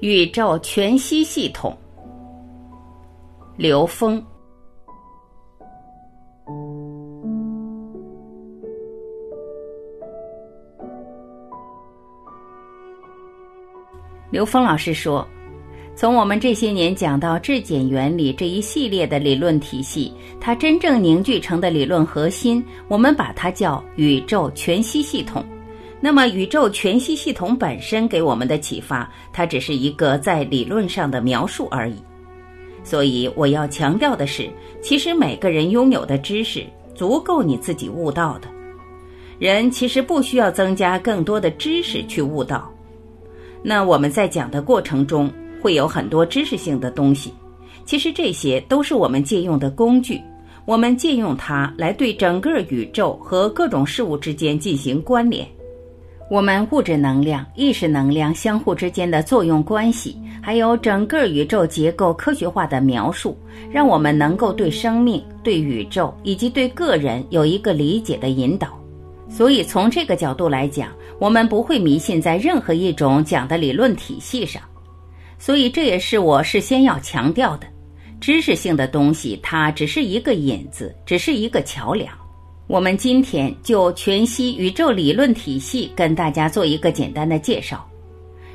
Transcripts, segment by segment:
宇宙全息系统，刘峰。刘峰老师说：“从我们这些年讲到质检原理这一系列的理论体系，它真正凝聚成的理论核心，我们把它叫宇宙全息系统。”那么，宇宙全息系统本身给我们的启发，它只是一个在理论上的描述而已。所以，我要强调的是，其实每个人拥有的知识足够你自己悟道的。人其实不需要增加更多的知识去悟道。那我们在讲的过程中，会有很多知识性的东西，其实这些都是我们借用的工具，我们借用它来对整个宇宙和各种事物之间进行关联。我们物质能量、意识能量相互之间的作用关系，还有整个宇宙结构科学化的描述，让我们能够对生命、对宇宙以及对个人有一个理解的引导。所以，从这个角度来讲，我们不会迷信在任何一种讲的理论体系上。所以，这也是我事先要强调的：知识性的东西，它只是一个引子，只是一个桥梁。我们今天就全息宇宙理论体系跟大家做一个简单的介绍。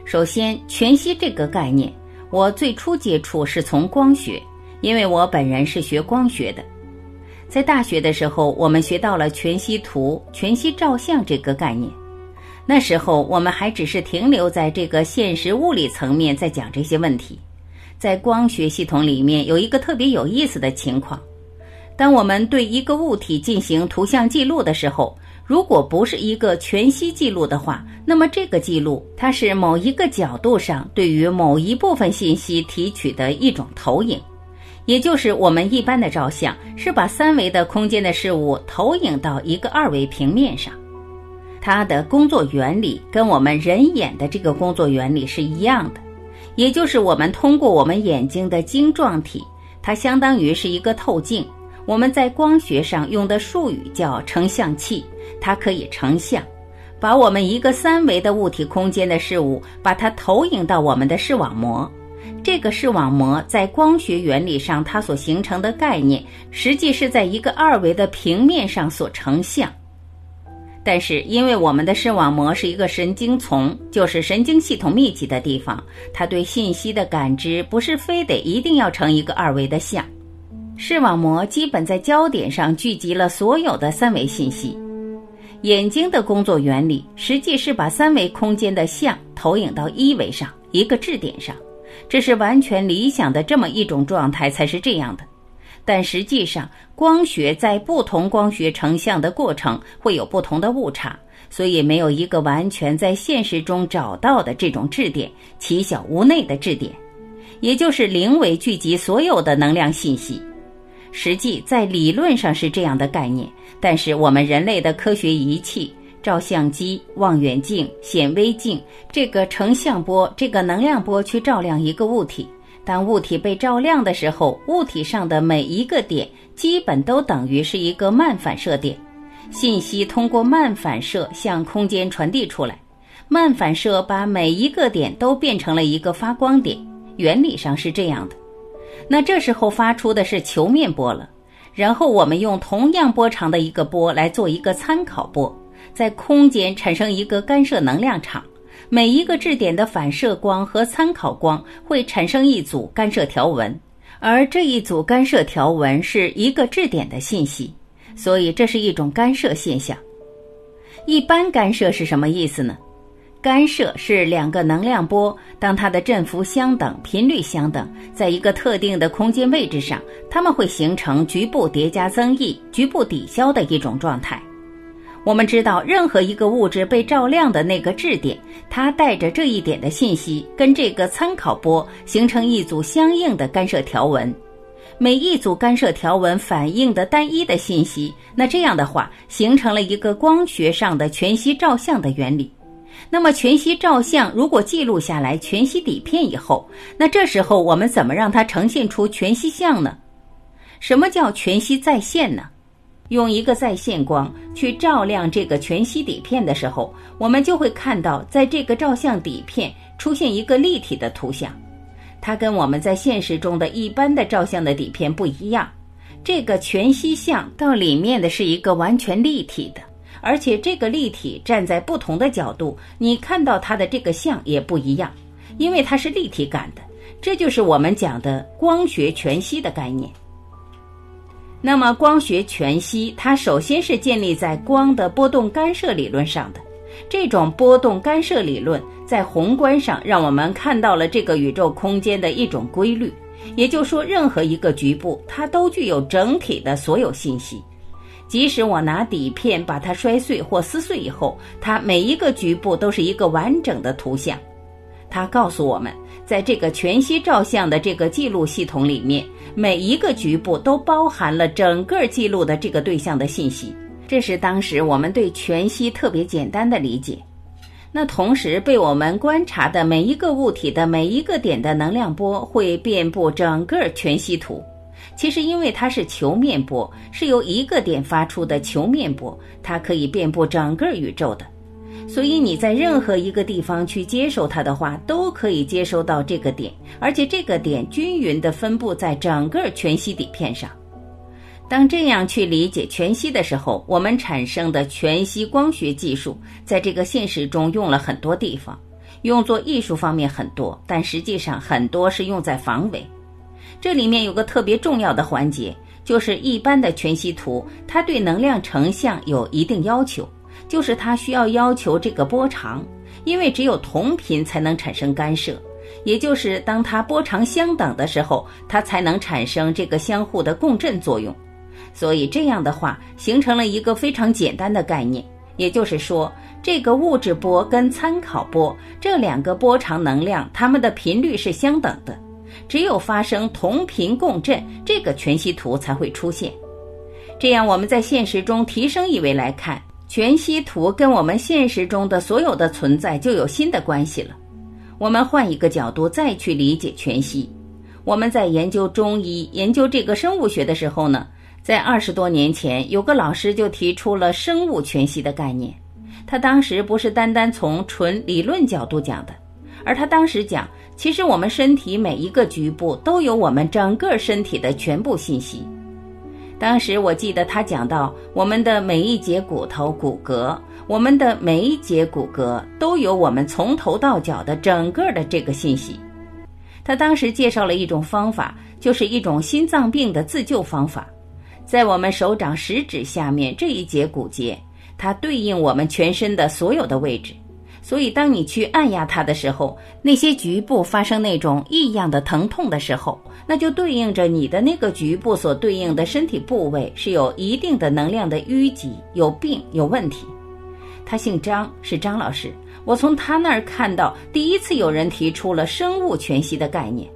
首先，全息这个概念，我最初接触是从光学，因为我本人是学光学的。在大学的时候，我们学到了全息图、全息照相这个概念。那时候我们还只是停留在这个现实物理层面，在讲这些问题。在光学系统里面，有一个特别有意思的情况。当我们对一个物体进行图像记录的时候，如果不是一个全息记录的话，那么这个记录它是某一个角度上对于某一部分信息提取的一种投影，也就是我们一般的照相是把三维的空间的事物投影到一个二维平面上，它的工作原理跟我们人眼的这个工作原理是一样的，也就是我们通过我们眼睛的晶状体，它相当于是一个透镜。我们在光学上用的术语叫成像器，它可以成像，把我们一个三维的物体空间的事物，把它投影到我们的视网膜。这个视网膜在光学原理上，它所形成的概念，实际是在一个二维的平面上所成像。但是，因为我们的视网膜是一个神经丛，就是神经系统密集的地方，它对信息的感知不是非得一定要成一个二维的像。视网膜基本在焦点上聚集了所有的三维信息。眼睛的工作原理实际是把三维空间的像投影到一维上一个质点上，这是完全理想的这么一种状态才是这样的。但实际上，光学在不同光学成像的过程会有不同的误差，所以没有一个完全在现实中找到的这种质点，其小无内的质点，也就是零维聚集所有的能量信息。实际在理论上是这样的概念，但是我们人类的科学仪器、照相机、望远镜、显微镜，这个成像波、这个能量波去照亮一个物体。当物体被照亮的时候，物体上的每一个点基本都等于是一个慢反射点，信息通过慢反射向空间传递出来。慢反射把每一个点都变成了一个发光点，原理上是这样的。那这时候发出的是球面波了，然后我们用同样波长的一个波来做一个参考波，在空间产生一个干涉能量场，每一个质点的反射光和参考光会产生一组干涉条纹，而这一组干涉条纹是一个质点的信息，所以这是一种干涉现象。一般干涉是什么意思呢？干涉是两个能量波，当它的振幅相等、频率相等，在一个特定的空间位置上，它们会形成局部叠加增益、局部抵消的一种状态。我们知道，任何一个物质被照亮的那个质点，它带着这一点的信息，跟这个参考波形成一组相应的干涉条纹。每一组干涉条纹反映的单一的信息，那这样的话，形成了一个光学上的全息照相的原理。那么全息照相如果记录下来全息底片以后，那这时候我们怎么让它呈现出全息像呢？什么叫全息再现呢？用一个在线光去照亮这个全息底片的时候，我们就会看到，在这个照相底片出现一个立体的图像。它跟我们在现实中的一般的照相的底片不一样。这个全息像到里面的是一个完全立体的，而且这个立体站在不同的角度，你看到它的这个像也不一样，因为它是立体感的。这就是我们讲的光学全息的概念。那么，光学全息它首先是建立在光的波动干涉理论上的。这种波动干涉理论在宏观上让我们看到了这个宇宙空间的一种规律，也就是说，任何一个局部它都具有整体的所有信息。即使我拿底片把它摔碎或撕碎以后，它每一个局部都是一个完整的图像。它告诉我们。在这个全息照相的这个记录系统里面，每一个局部都包含了整个记录的这个对象的信息。这是当时我们对全息特别简单的理解。那同时被我们观察的每一个物体的每一个点的能量波会遍布整个全息图。其实因为它是球面波，是由一个点发出的球面波，它可以遍布整个宇宙的。所以你在任何一个地方去接收它的话，都可以接收到这个点，而且这个点均匀地分布在整个全息底片上。当这样去理解全息的时候，我们产生的全息光学技术，在这个现实中用了很多地方，用作艺术方面很多，但实际上很多是用在防伪。这里面有个特别重要的环节，就是一般的全息图，它对能量成像有一定要求。就是它需要要求这个波长，因为只有同频才能产生干涉，也就是当它波长相等的时候，它才能产生这个相互的共振作用。所以这样的话，形成了一个非常简单的概念，也就是说，这个物质波跟参考波这两个波长能量，它们的频率是相等的。只有发生同频共振，这个全息图才会出现。这样我们在现实中提升一维来看。全息图跟我们现实中的所有的存在就有新的关系了。我们换一个角度再去理解全息。我们在研究中医、研究这个生物学的时候呢，在二十多年前，有个老师就提出了生物全息的概念。他当时不是单单从纯理论角度讲的，而他当时讲，其实我们身体每一个局部都有我们整个身体的全部信息。当时我记得他讲到，我们的每一节骨头、骨骼，我们的每一节骨骼都有我们从头到脚的整个的这个信息。他当时介绍了一种方法，就是一种心脏病的自救方法，在我们手掌食指下面这一节骨节，它对应我们全身的所有的位置。所以，当你去按压它的时候，那些局部发生那种异样的疼痛的时候，那就对应着你的那个局部所对应的身体部位是有一定的能量的淤积、有病、有问题。他姓张，是张老师。我从他那儿看到，第一次有人提出了生物全息的概念。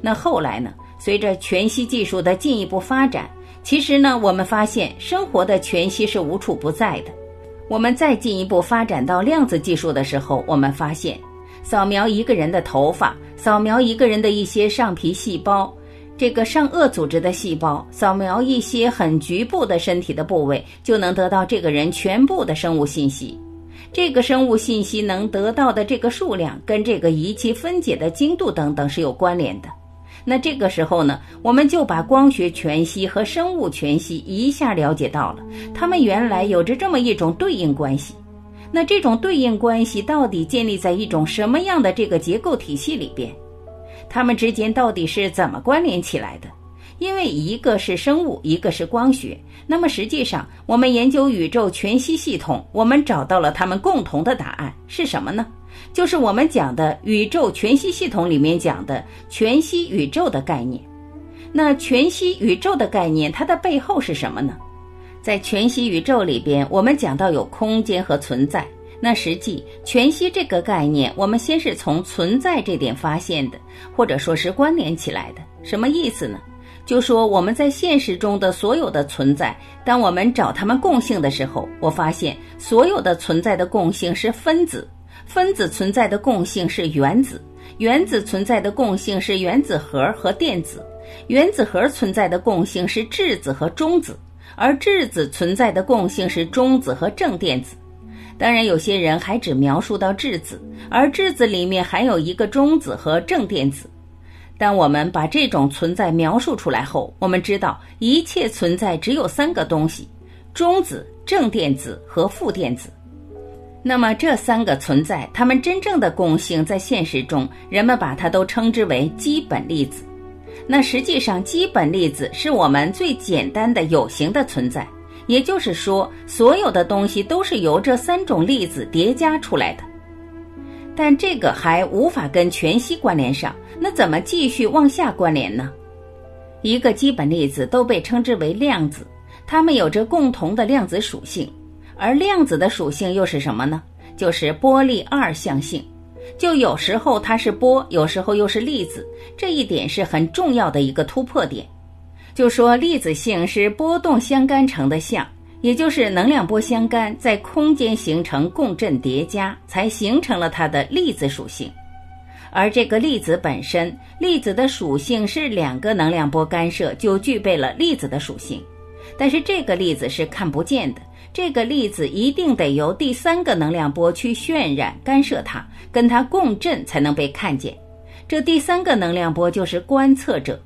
那后来呢？随着全息技术的进一步发展，其实呢，我们发现生活的全息是无处不在的。我们再进一步发展到量子技术的时候，我们发现，扫描一个人的头发，扫描一个人的一些上皮细胞，这个上颚组织的细胞，扫描一些很局部的身体的部位，就能得到这个人全部的生物信息。这个生物信息能得到的这个数量，跟这个仪器分解的精度等等是有关联的。那这个时候呢，我们就把光学全息和生物全息一下了解到了，它们原来有着这么一种对应关系。那这种对应关系到底建立在一种什么样的这个结构体系里边？它们之间到底是怎么关联起来的？因为一个是生物，一个是光学。那么实际上，我们研究宇宙全息系统，我们找到了它们共同的答案是什么呢？就是我们讲的宇宙全息系统里面讲的全息宇宙的概念。那全息宇宙的概念，它的背后是什么呢？在全息宇宙里边，我们讲到有空间和存在。那实际全息这个概念，我们先是从存在这点发现的，或者说是关联起来的。什么意思呢？就说我们在现实中的所有的存在，当我们找它们共性的时候，我发现所有的存在的共性是分子。分子存在的共性是原子，原子存在的共性是原子核和电子，原子核存在的共性是质子和中子，而质子存在的共性是中子和正电子。当然，有些人还只描述到质子，而质子里面还有一个中子和正电子。当我们把这种存在描述出来后，我们知道一切存在只有三个东西：中子、正电子和负电子。那么这三个存在，它们真正的共性，在现实中，人们把它都称之为基本粒子。那实际上，基本粒子是我们最简单的有形的存在，也就是说，所有的东西都是由这三种粒子叠加出来的。但这个还无法跟全息关联上，那怎么继续往下关联呢？一个基本粒子都被称之为量子，它们有着共同的量子属性，而量子的属性又是什么呢？就是波粒二象性，就有时候它是波，有时候又是粒子，这一点是很重要的一个突破点。就说粒子性是波动相干成的相。也就是能量波相干，在空间形成共振叠加，才形成了它的粒子属性。而这个粒子本身，粒子的属性是两个能量波干涉就具备了粒子的属性。但是这个粒子是看不见的，这个粒子一定得由第三个能量波去渲染干涉它，跟它共振才能被看见。这第三个能量波就是观测者。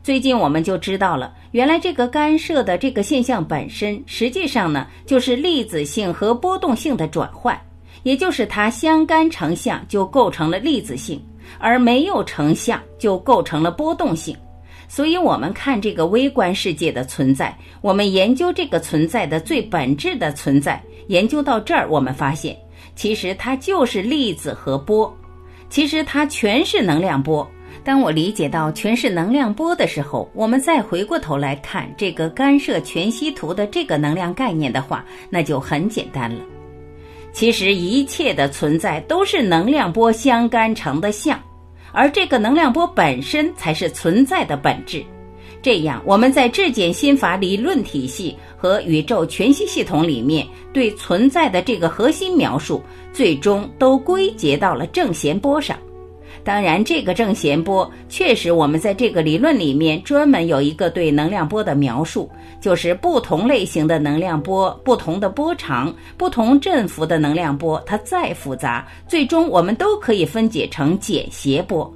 最近我们就知道了，原来这个干涉的这个现象本身，实际上呢就是粒子性和波动性的转换，也就是它相干成像就构成了粒子性，而没有成像就构成了波动性。所以，我们看这个微观世界的存在，我们研究这个存在的最本质的存在，研究到这儿，我们发现，其实它就是粒子和波，其实它全是能量波。当我理解到全是能量波的时候，我们再回过头来看这个干涉全息图的这个能量概念的话，那就很简单了。其实一切的存在都是能量波相干成的像，而这个能量波本身才是存在的本质。这样，我们在质检心法理论体系和宇宙全息系统里面对存在的这个核心描述，最终都归结到了正弦波上。当然，这个正弦波确实，我们在这个理论里面专门有一个对能量波的描述，就是不同类型的能量波、不同的波长、不同振幅的能量波，它再复杂，最终我们都可以分解成简谐波。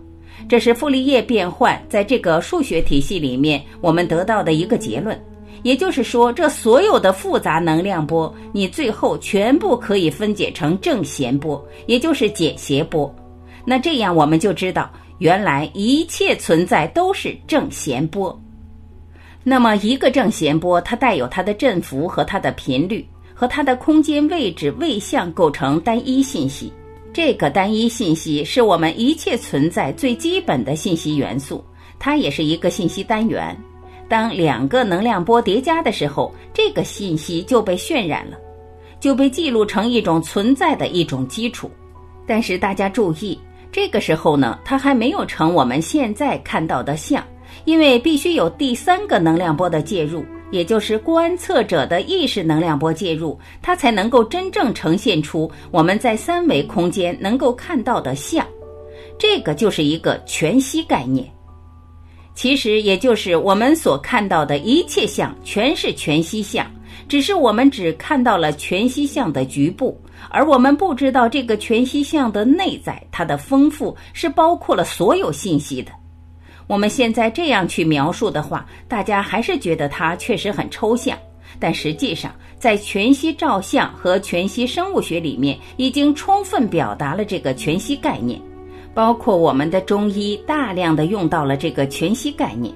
这是傅立叶变换在这个数学体系里面我们得到的一个结论。也就是说，这所有的复杂能量波，你最后全部可以分解成正弦波，也就是简谐波。那这样我们就知道，原来一切存在都是正弦波。那么一个正弦波，它带有它的振幅和它的频率，和它的空间位置位相构成单一信息。这个单一信息是我们一切存在最基本的信息元素，它也是一个信息单元。当两个能量波叠加的时候，这个信息就被渲染了，就被记录成一种存在的一种基础。但是大家注意。这个时候呢，它还没有成我们现在看到的像，因为必须有第三个能量波的介入，也就是观测者的意识能量波介入，它才能够真正呈现出我们在三维空间能够看到的像。这个就是一个全息概念，其实也就是我们所看到的一切像全是全息像，只是我们只看到了全息像的局部。而我们不知道这个全息像的内在，它的丰富是包括了所有信息的。我们现在这样去描述的话，大家还是觉得它确实很抽象。但实际上，在全息照相和全息生物学里面，已经充分表达了这个全息概念，包括我们的中医大量的用到了这个全息概念。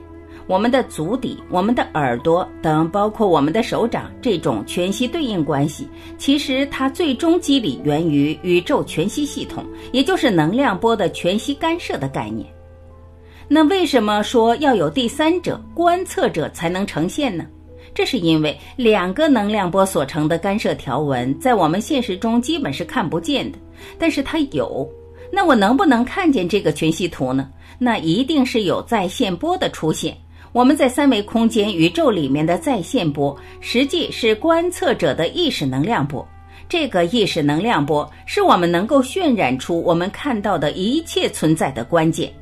我们的足底、我们的耳朵等，包括我们的手掌，这种全息对应关系，其实它最终机理源于宇宙全息系统，也就是能量波的全息干涉的概念。那为什么说要有第三者观测者才能呈现呢？这是因为两个能量波所成的干涉条纹，在我们现实中基本是看不见的，但是它有。那我能不能看见这个全息图呢？那一定是有在线波的出现。我们在三维空间宇宙里面的在线波，实际是观测者的意识能量波。这个意识能量波是我们能够渲染出我们看到的一切存在的关键。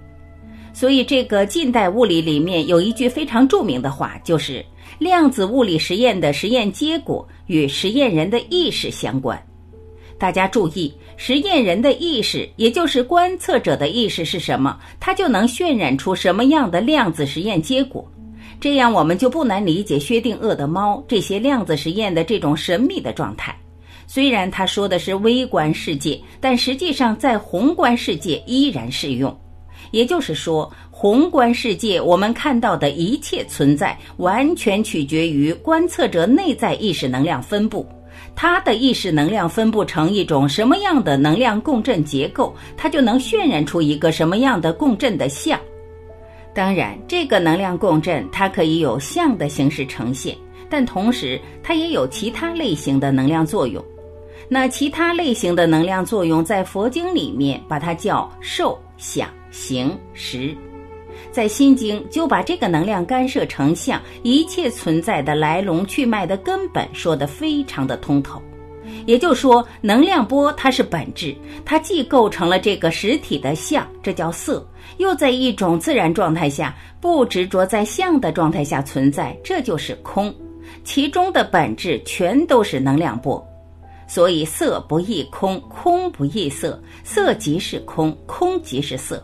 所以，这个近代物理里面有一句非常著名的话，就是量子物理实验的实验结果与实验人的意识相关。大家注意，实验人的意识，也就是观测者的意识是什么，它就能渲染出什么样的量子实验结果。这样，我们就不难理解薛定谔的猫这些量子实验的这种神秘的状态。虽然他说的是微观世界，但实际上在宏观世界依然适用。也就是说，宏观世界我们看到的一切存在，完全取决于观测者内在意识能量分布。它的意识能量分布成一种什么样的能量共振结构，它就能渲染出一个什么样的共振的像。当然，这个能量共振它可以有像的形式呈现，但同时它也有其他类型的能量作用。那其他类型的能量作用，在佛经里面把它叫受、想、行、识。在心经就把这个能量干涉成像，一切存在的来龙去脉的根本说得非常的通透。也就是说，能量波它是本质，它既构成了这个实体的像，这叫色，又在一种自然状态下不执着在相的状态下存在，这就是空。其中的本质全都是能量波，所以色不异空，空不异色，色即是空，空即是色。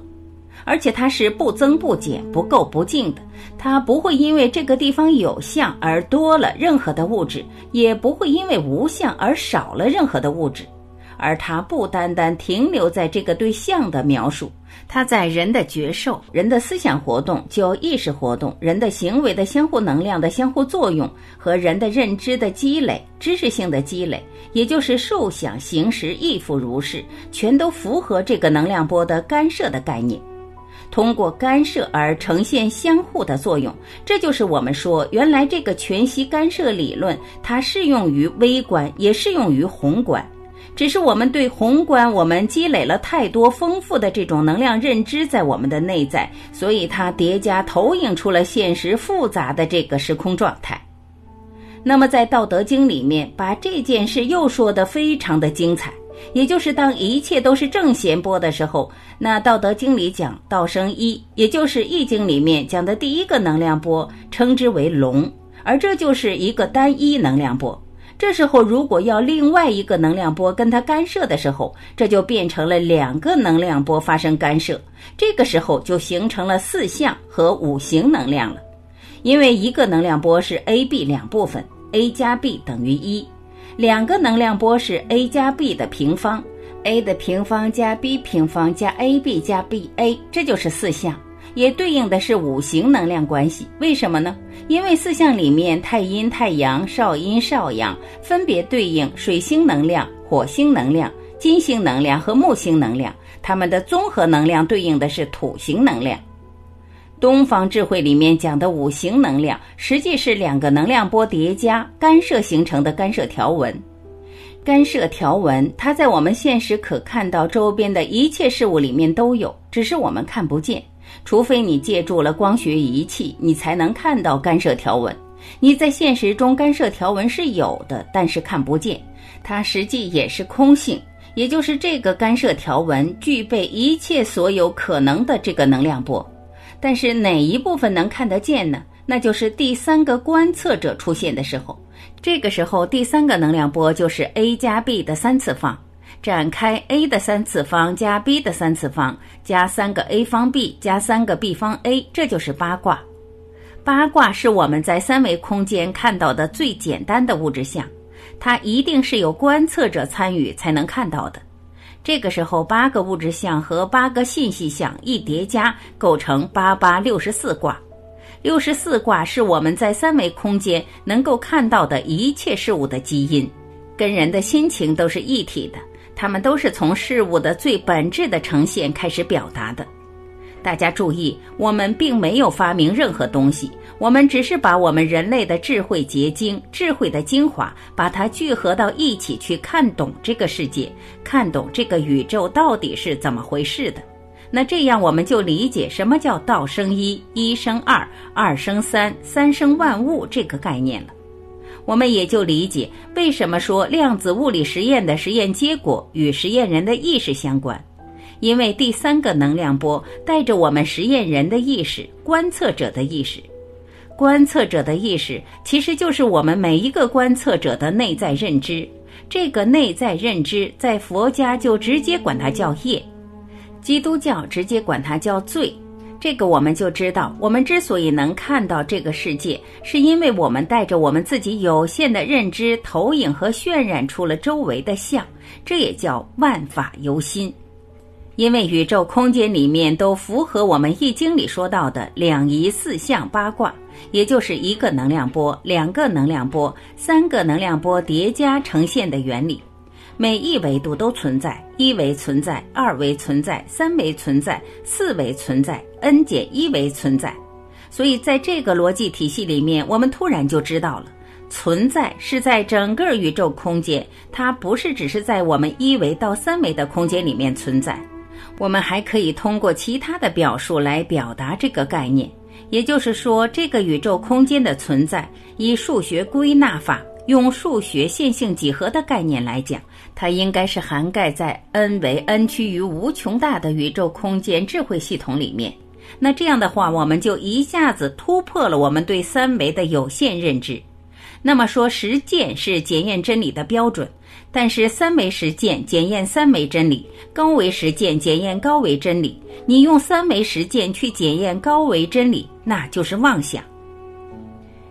而且它是不增不减、不垢不净的，它不会因为这个地方有相而多了任何的物质，也不会因为无相而少了任何的物质。而它不单单停留在这个对象的描述，它在人的觉受、人的思想活动、就意识活动、人的行为的相互能量的相互作用和人的认知的积累、知识性的积累，也就是受想行识亦复如是，全都符合这个能量波的干涉的概念。通过干涉而呈现相互的作用，这就是我们说原来这个全息干涉理论，它适用于微观，也适用于宏观。只是我们对宏观，我们积累了太多丰富的这种能量认知在我们的内在，所以它叠加投影出了现实复杂的这个时空状态。那么在《道德经》里面，把这件事又说得非常的精彩。也就是当一切都是正弦波的时候，那《道德经》里讲道生一，也就是《易经》里面讲的第一个能量波，称之为龙，而这就是一个单一能量波。这时候如果要另外一个能量波跟它干涉的时候，这就变成了两个能量波发生干涉，这个时候就形成了四象和五行能量了。因为一个能量波是 A、B 两部分，A 加 B 等于一。两个能量波是 a 加 b 的平方，a 的平方加 b 平方加 ab 加 ba，这就是四象，也对应的是五行能量关系。为什么呢？因为四象里面太阴、太阳、少阴、少阳分别对应水星能量、火星能量、金星能量和木星能量，它们的综合能量对应的是土星能量。东方智慧里面讲的五行能量，实际是两个能量波叠加干涉形成的干涉条纹。干涉条纹，它在我们现实可看到周边的一切事物里面都有，只是我们看不见。除非你借助了光学仪器，你才能看到干涉条纹。你在现实中干涉条纹是有的，但是看不见。它实际也是空性，也就是这个干涉条纹具备一切所有可能的这个能量波。但是哪一部分能看得见呢？那就是第三个观测者出现的时候，这个时候第三个能量波就是 a 加 b 的三次方，展开 a 的三次方加 b 的三次方加三个 a 方 b 加三个 b 方 a，这就是八卦。八卦是我们在三维空间看到的最简单的物质像，它一定是有观测者参与才能看到的。这个时候，八个物质相和八个信息相一叠加，构成八八六十四卦。六十四卦是我们在三维空间能够看到的一切事物的基因，跟人的心情都是一体的。它们都是从事物的最本质的呈现开始表达的。大家注意，我们并没有发明任何东西，我们只是把我们人类的智慧结晶、智慧的精华，把它聚合到一起去看懂这个世界，看懂这个宇宙到底是怎么回事的。那这样我们就理解什么叫道生一，一生二，二生三，三生万物这个概念了。我们也就理解为什么说量子物理实验的实验结果与实验人的意识相关。因为第三个能量波带着我们实验人的意识、观测者的意识，观测者的意识其实就是我们每一个观测者的内在认知。这个内在认知在佛家就直接管它叫业，基督教直接管它叫罪。这个我们就知道，我们之所以能看到这个世界，是因为我们带着我们自己有限的认知投影和渲染出了周围的像，这也叫万法由心。因为宇宙空间里面都符合我们易经里说到的两仪四象八卦，也就是一个能量波、两个能量波、三个能量波叠加呈现的原理。每一维度都存在，一维存在，二维存在，三维存在，四维存在，n 减一维存在。所以在这个逻辑体系里面，我们突然就知道了，存在是在整个宇宙空间，它不是只是在我们一维到三维的空间里面存在。我们还可以通过其他的表述来表达这个概念，也就是说，这个宇宙空间的存在，以数学归纳法。用数学线性几何的概念来讲，它应该是涵盖在 n 为 n 趋于无穷大的宇宙空间智慧系统里面。那这样的话，我们就一下子突破了我们对三维的有限认知。那么说，实践是检验真理的标准，但是三维实践检验三维真理，高维实践检验高维真理。你用三维实践去检验高维真理，那就是妄想。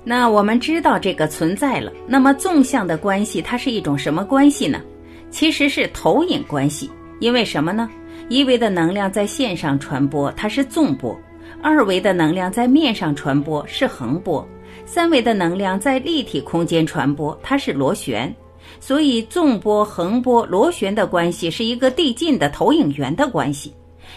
那我们知道这个存在了，那么纵向的关系它是一种什么关系呢？其实是投影关系。因为什么呢？一维的能量在线上传播，它是纵波；二维的能量在面上传播是横波；三维的能量在立体空间传播，它是螺旋。所以纵波、横波、螺旋的关系是一个递进的投影源的关系。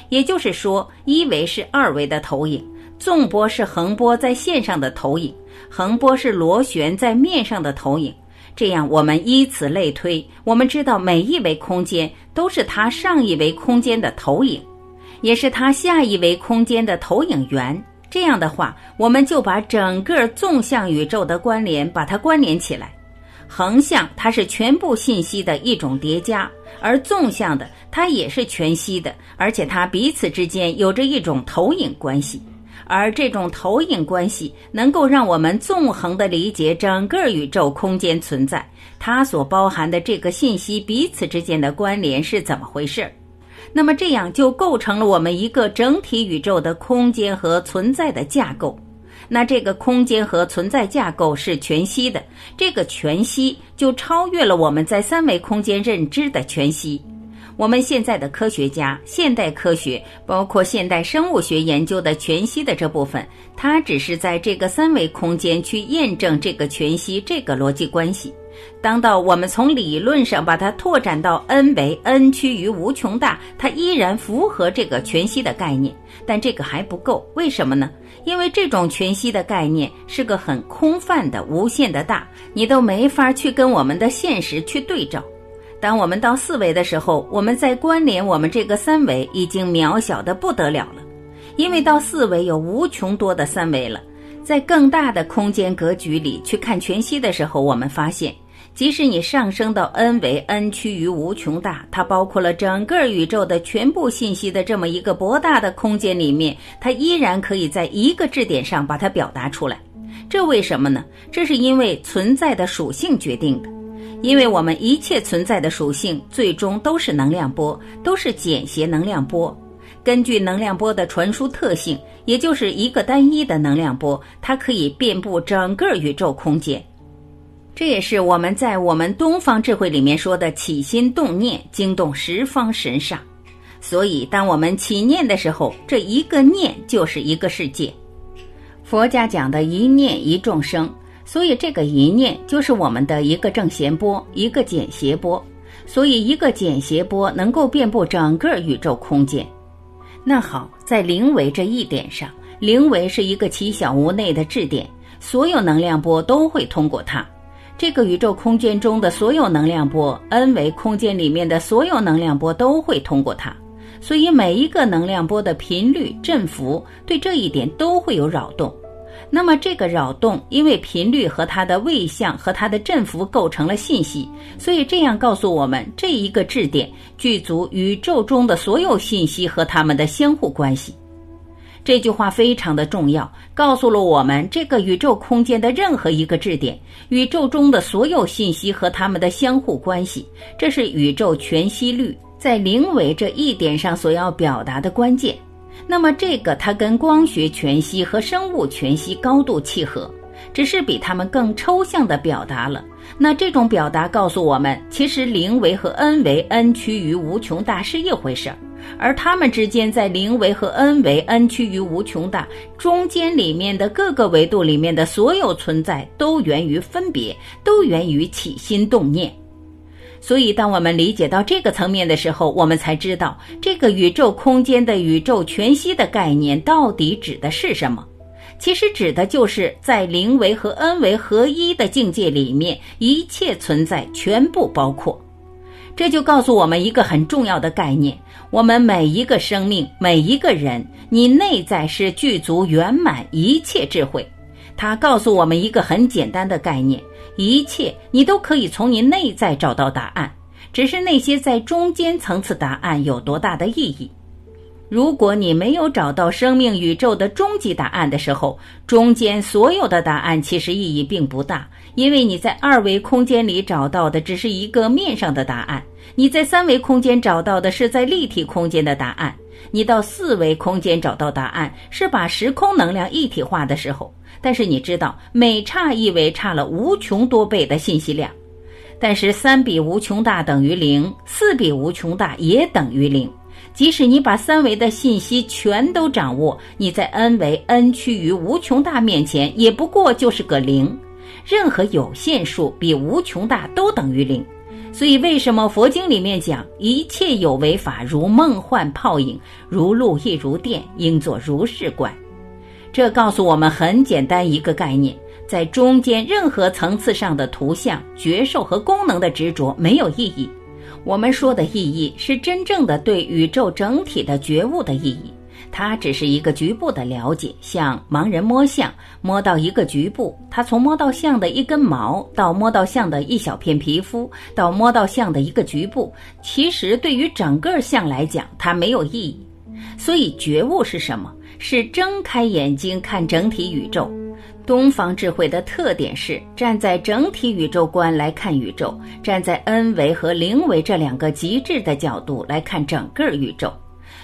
也就是说，一维是二维的投影，纵波是横波在线上的投影。横波是螺旋在面上的投影，这样我们依此类推，我们知道每一维空间都是它上一维空间的投影，也是它下一维空间的投影源。这样的话，我们就把整个纵向宇宙的关联把它关联起来。横向它是全部信息的一种叠加，而纵向的它也是全息的，而且它彼此之间有着一种投影关系。而这种投影关系能够让我们纵横地理解整个宇宙空间存在，它所包含的这个信息彼此之间的关联是怎么回事？那么这样就构成了我们一个整体宇宙的空间和存在的架构。那这个空间和存在架构是全息的，这个全息就超越了我们在三维空间认知的全息。我们现在的科学家，现代科学包括现代生物学研究的全息的这部分，它只是在这个三维空间去验证这个全息这个逻辑关系。当到我们从理论上把它拓展到 n 为 n 趋于无穷大，它依然符合这个全息的概念，但这个还不够。为什么呢？因为这种全息的概念是个很空泛的、无限的大，你都没法去跟我们的现实去对照。当我们到四维的时候，我们在关联我们这个三维已经渺小的不得了了，因为到四维有无穷多的三维了。在更大的空间格局里去看全息的时候，我们发现，即使你上升到 n 维 n 趋于无穷大，它包括了整个宇宙的全部信息的这么一个博大的空间里面，它依然可以在一个质点上把它表达出来。这为什么呢？这是因为存在的属性决定的。因为我们一切存在的属性最终都是能量波，都是简谐能量波。根据能量波的传输特性，也就是一个单一的能量波，它可以遍布整个宇宙空间。这也是我们在我们东方智慧里面说的起心动念，惊动十方神煞。所以，当我们起念的时候，这一个念就是一个世界。佛家讲的一念一众生。所以，这个一念就是我们的一个正弦波，一个简谐波。所以，一个简谐波能够遍布整个宇宙空间。那好，在零维这一点上，零维是一个奇小无内的质点，所有能量波都会通过它。这个宇宙空间中的所有能量波，n 维空间里面的所有能量波都会通过它。所以，每一个能量波的频率振幅对这一点都会有扰动。那么这个扰动，因为频率和它的位相和它的振幅构成了信息，所以这样告诉我们这一个质点具足宇宙中的所有信息和它们的相互关系。这句话非常的重要，告诉了我们这个宇宙空间的任何一个质点，宇宙中的所有信息和它们的相互关系，这是宇宙全息律在零维这一点上所要表达的关键。那么，这个它跟光学全息和生物全息高度契合，只是比它们更抽象的表达了。那这种表达告诉我们，其实零维和 n 维 n 趋于无穷大是一回事儿。而它们之间在零维和 n 维 n 趋于无穷大中间里面的各个维度里面的所有存在，都源于分别，都源于起心动念。所以，当我们理解到这个层面的时候，我们才知道这个宇宙空间的宇宙全息的概念到底指的是什么。其实指的就是在零维和 n 维合一的境界里面，一切存在全部包括。这就告诉我们一个很重要的概念：我们每一个生命，每一个人，你内在是具足圆满一切智慧。它告诉我们一个很简单的概念：一切你都可以从你内在找到答案，只是那些在中间层次答案有多大的意义。如果你没有找到生命宇宙的终极答案的时候，中间所有的答案其实意义并不大，因为你在二维空间里找到的只是一个面上的答案，你在三维空间找到的是在立体空间的答案，你到四维空间找到答案是把时空能量一体化的时候。但是你知道，每差一维差了无穷多倍的信息量，但是三比无穷大等于零，四比无穷大也等于零。即使你把三维的信息全都掌握，你在 n 维 n 趋于无穷大面前，也不过就是个零。任何有限数比无穷大都等于零。所以，为什么佛经里面讲一切有为法如梦幻泡影，如露亦如电，应作如是观？这告诉我们很简单一个概念：在中间任何层次上的图像、觉受和功能的执着没有意义。我们说的意义是真正的对宇宙整体的觉悟的意义，它只是一个局部的了解，像盲人摸象，摸到一个局部，他从摸到象的一根毛，到摸到象的一小片皮肤，到摸到象的一个局部，其实对于整个象来讲，它没有意义。所以觉悟是什么？是睁开眼睛看整体宇宙。东方智慧的特点是站在整体宇宙观来看宇宙，站在 n 维和零维这两个极致的角度来看整个宇宙，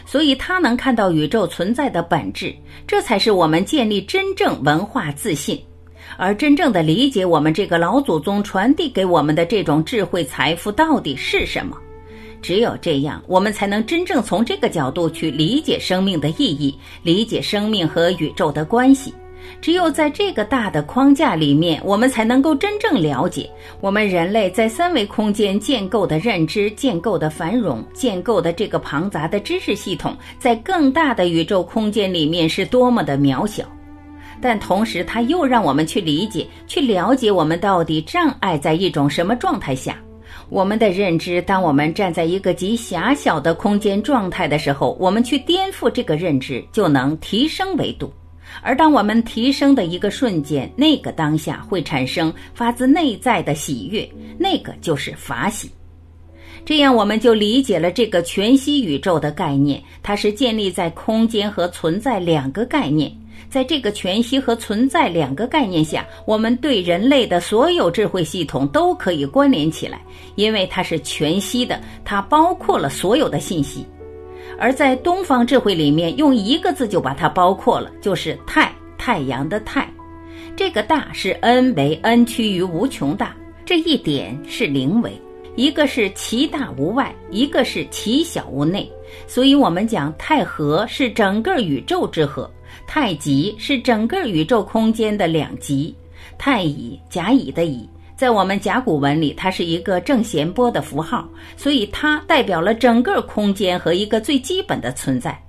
所以他能看到宇宙存在的本质，这才是我们建立真正文化自信，而真正的理解我们这个老祖宗传递给我们的这种智慧财富到底是什么。只有这样，我们才能真正从这个角度去理解生命的意义，理解生命和宇宙的关系。只有在这个大的框架里面，我们才能够真正了解我们人类在三维空间建构的认知、建构的繁荣、建构的这个庞杂的知识系统，在更大的宇宙空间里面是多么的渺小。但同时，它又让我们去理解、去了解我们到底障碍在一种什么状态下。我们的认知，当我们站在一个极狭小的空间状态的时候，我们去颠覆这个认知，就能提升维度。而当我们提升的一个瞬间，那个当下会产生发自内在的喜悦，那个就是法喜。这样，我们就理解了这个全息宇宙的概念，它是建立在空间和存在两个概念。在这个全息和存在两个概念下，我们对人类的所有智慧系统都可以关联起来，因为它是全息的，它包括了所有的信息。而在东方智慧里面，用一个字就把它包括了，就是太太阳的太。这个大是 n 为 n 趋于无穷大，这一点是零维，一个是其大无外，一个是其小无内。所以，我们讲太和是整个宇宙之和，太极是整个宇宙空间的两极，太乙甲乙的乙。在我们甲骨文里，它是一个正弦波的符号，所以它代表了整个空间和一个最基本的存在。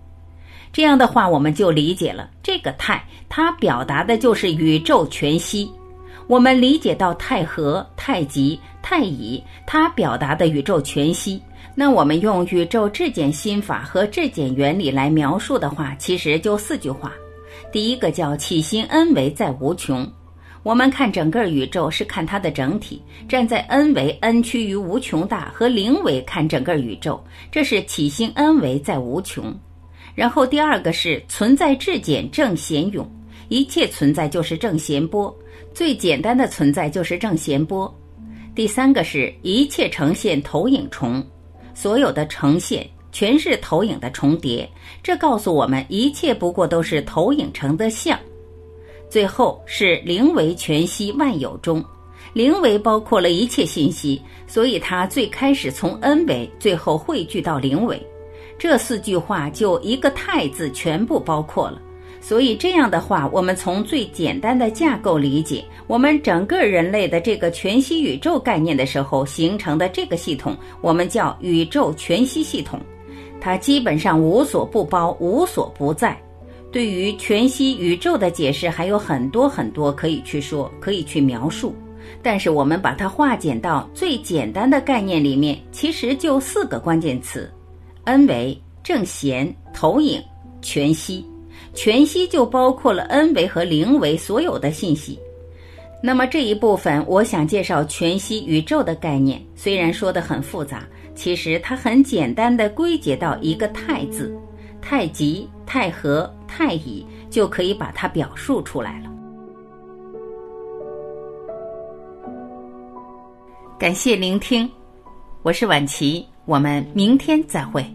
这样的话，我们就理解了这个太，它表达的就是宇宙全息。我们理解到太和、太极、太乙，它表达的宇宙全息。那我们用宇宙质检心法和质检原理来描述的话，其实就四句话。第一个叫起心恩为在无穷。我们看整个宇宙是看它的整体，站在 n 维 n 趋于无穷大和零维看整个宇宙，这是起心 n 维在无穷。然后第二个是存在质简正弦涌，一切存在就是正弦波，最简单的存在就是正弦波。第三个是一切呈现投影重，所有的呈现全是投影的重叠，这告诉我们一切不过都是投影成的像。最后是灵为全息万有中，灵为包括了一切信息，所以它最开始从 n 维，最后汇聚到灵维。这四句话就一个太字全部包括了。所以这样的话，我们从最简单的架构理解我们整个人类的这个全息宇宙概念的时候形成的这个系统，我们叫宇宙全息系统。它基本上无所不包，无所不在。对于全息宇宙的解释还有很多很多可以去说，可以去描述。但是我们把它化简到最简单的概念里面，其实就四个关键词：n 维、正弦、投影、全息。全息就包括了 n 维和零维所有的信息。那么这一部分，我想介绍全息宇宙的概念。虽然说的很复杂，其实它很简单的归结到一个“太”字，太极、太和、太乙，就可以把它表述出来了。感谢聆听，我是婉琪，我们明天再会。